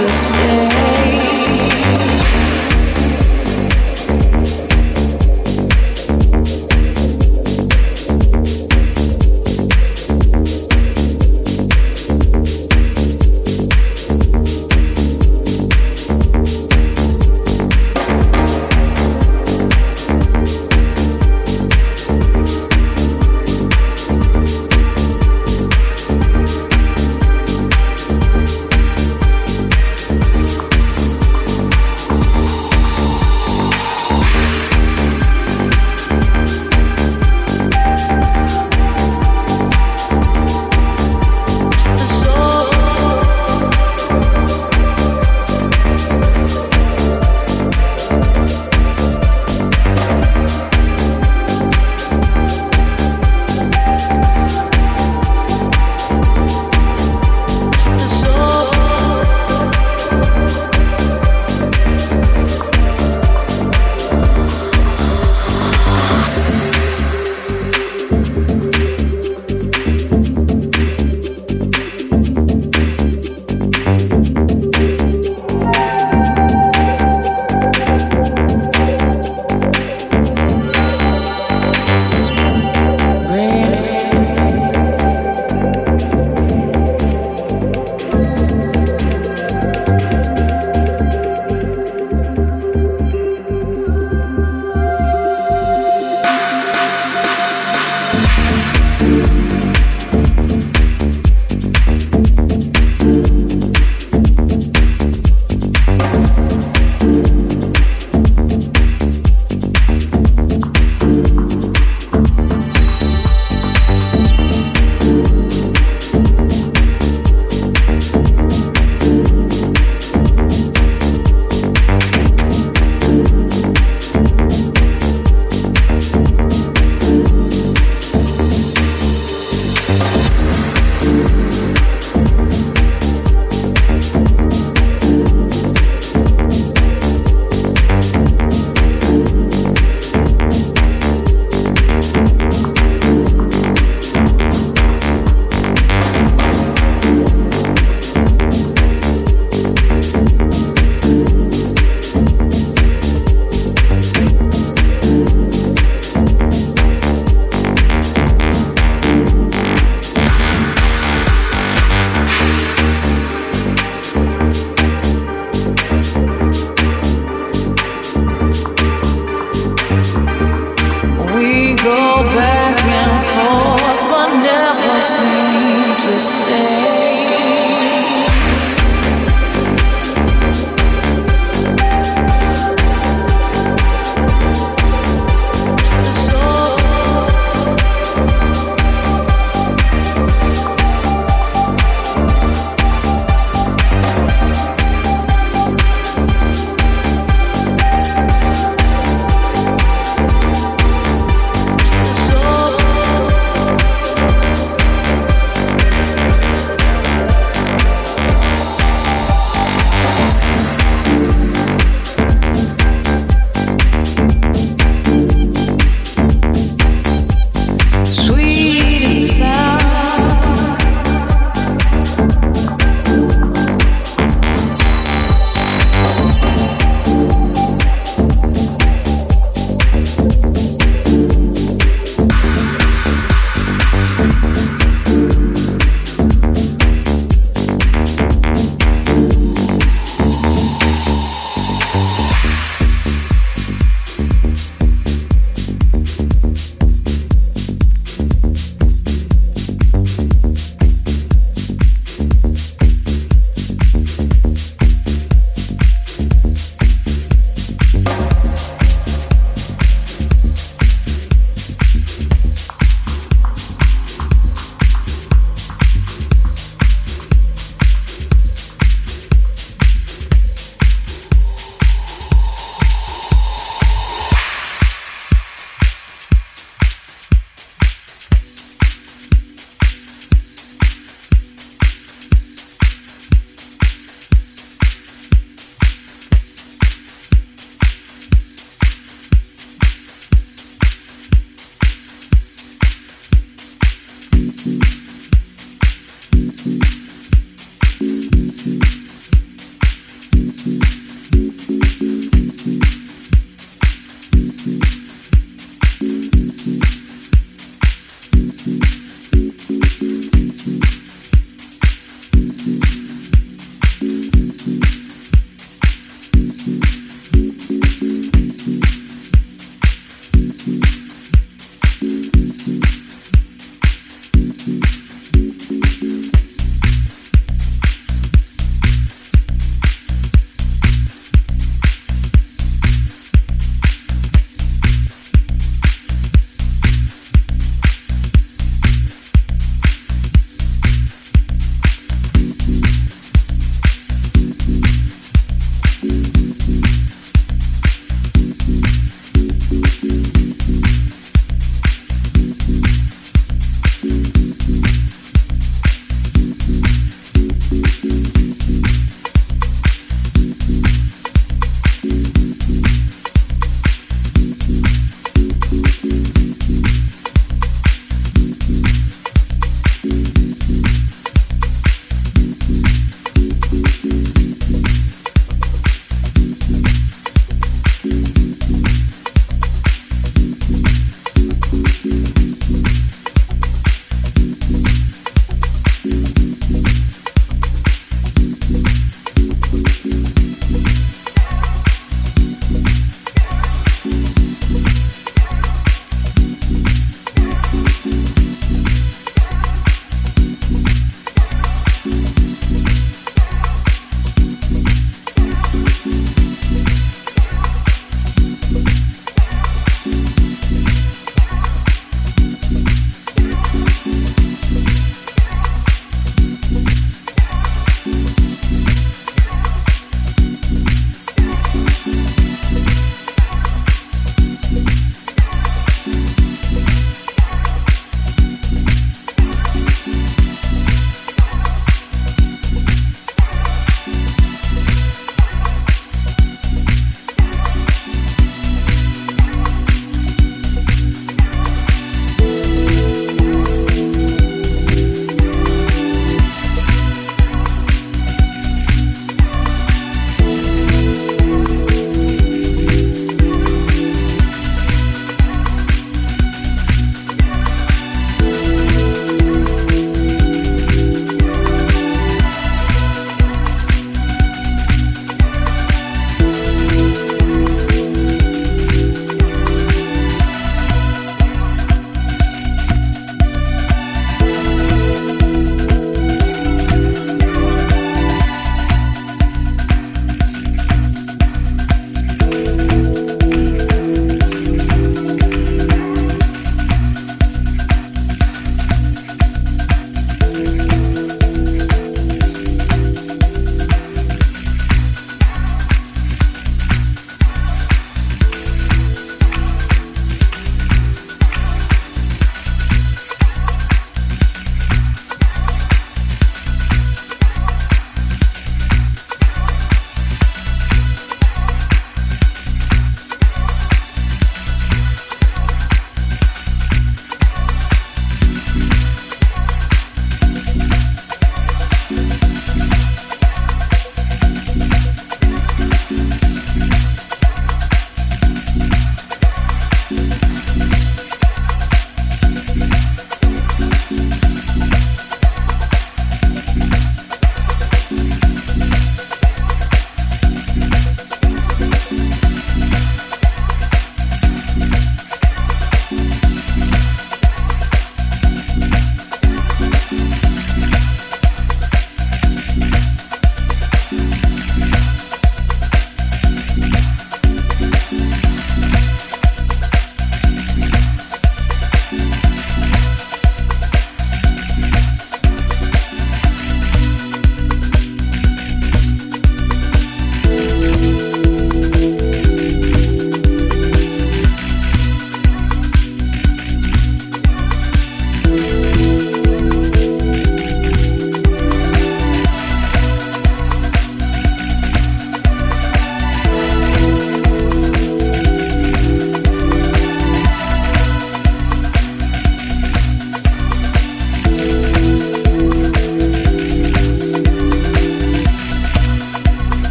existence.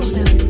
out now.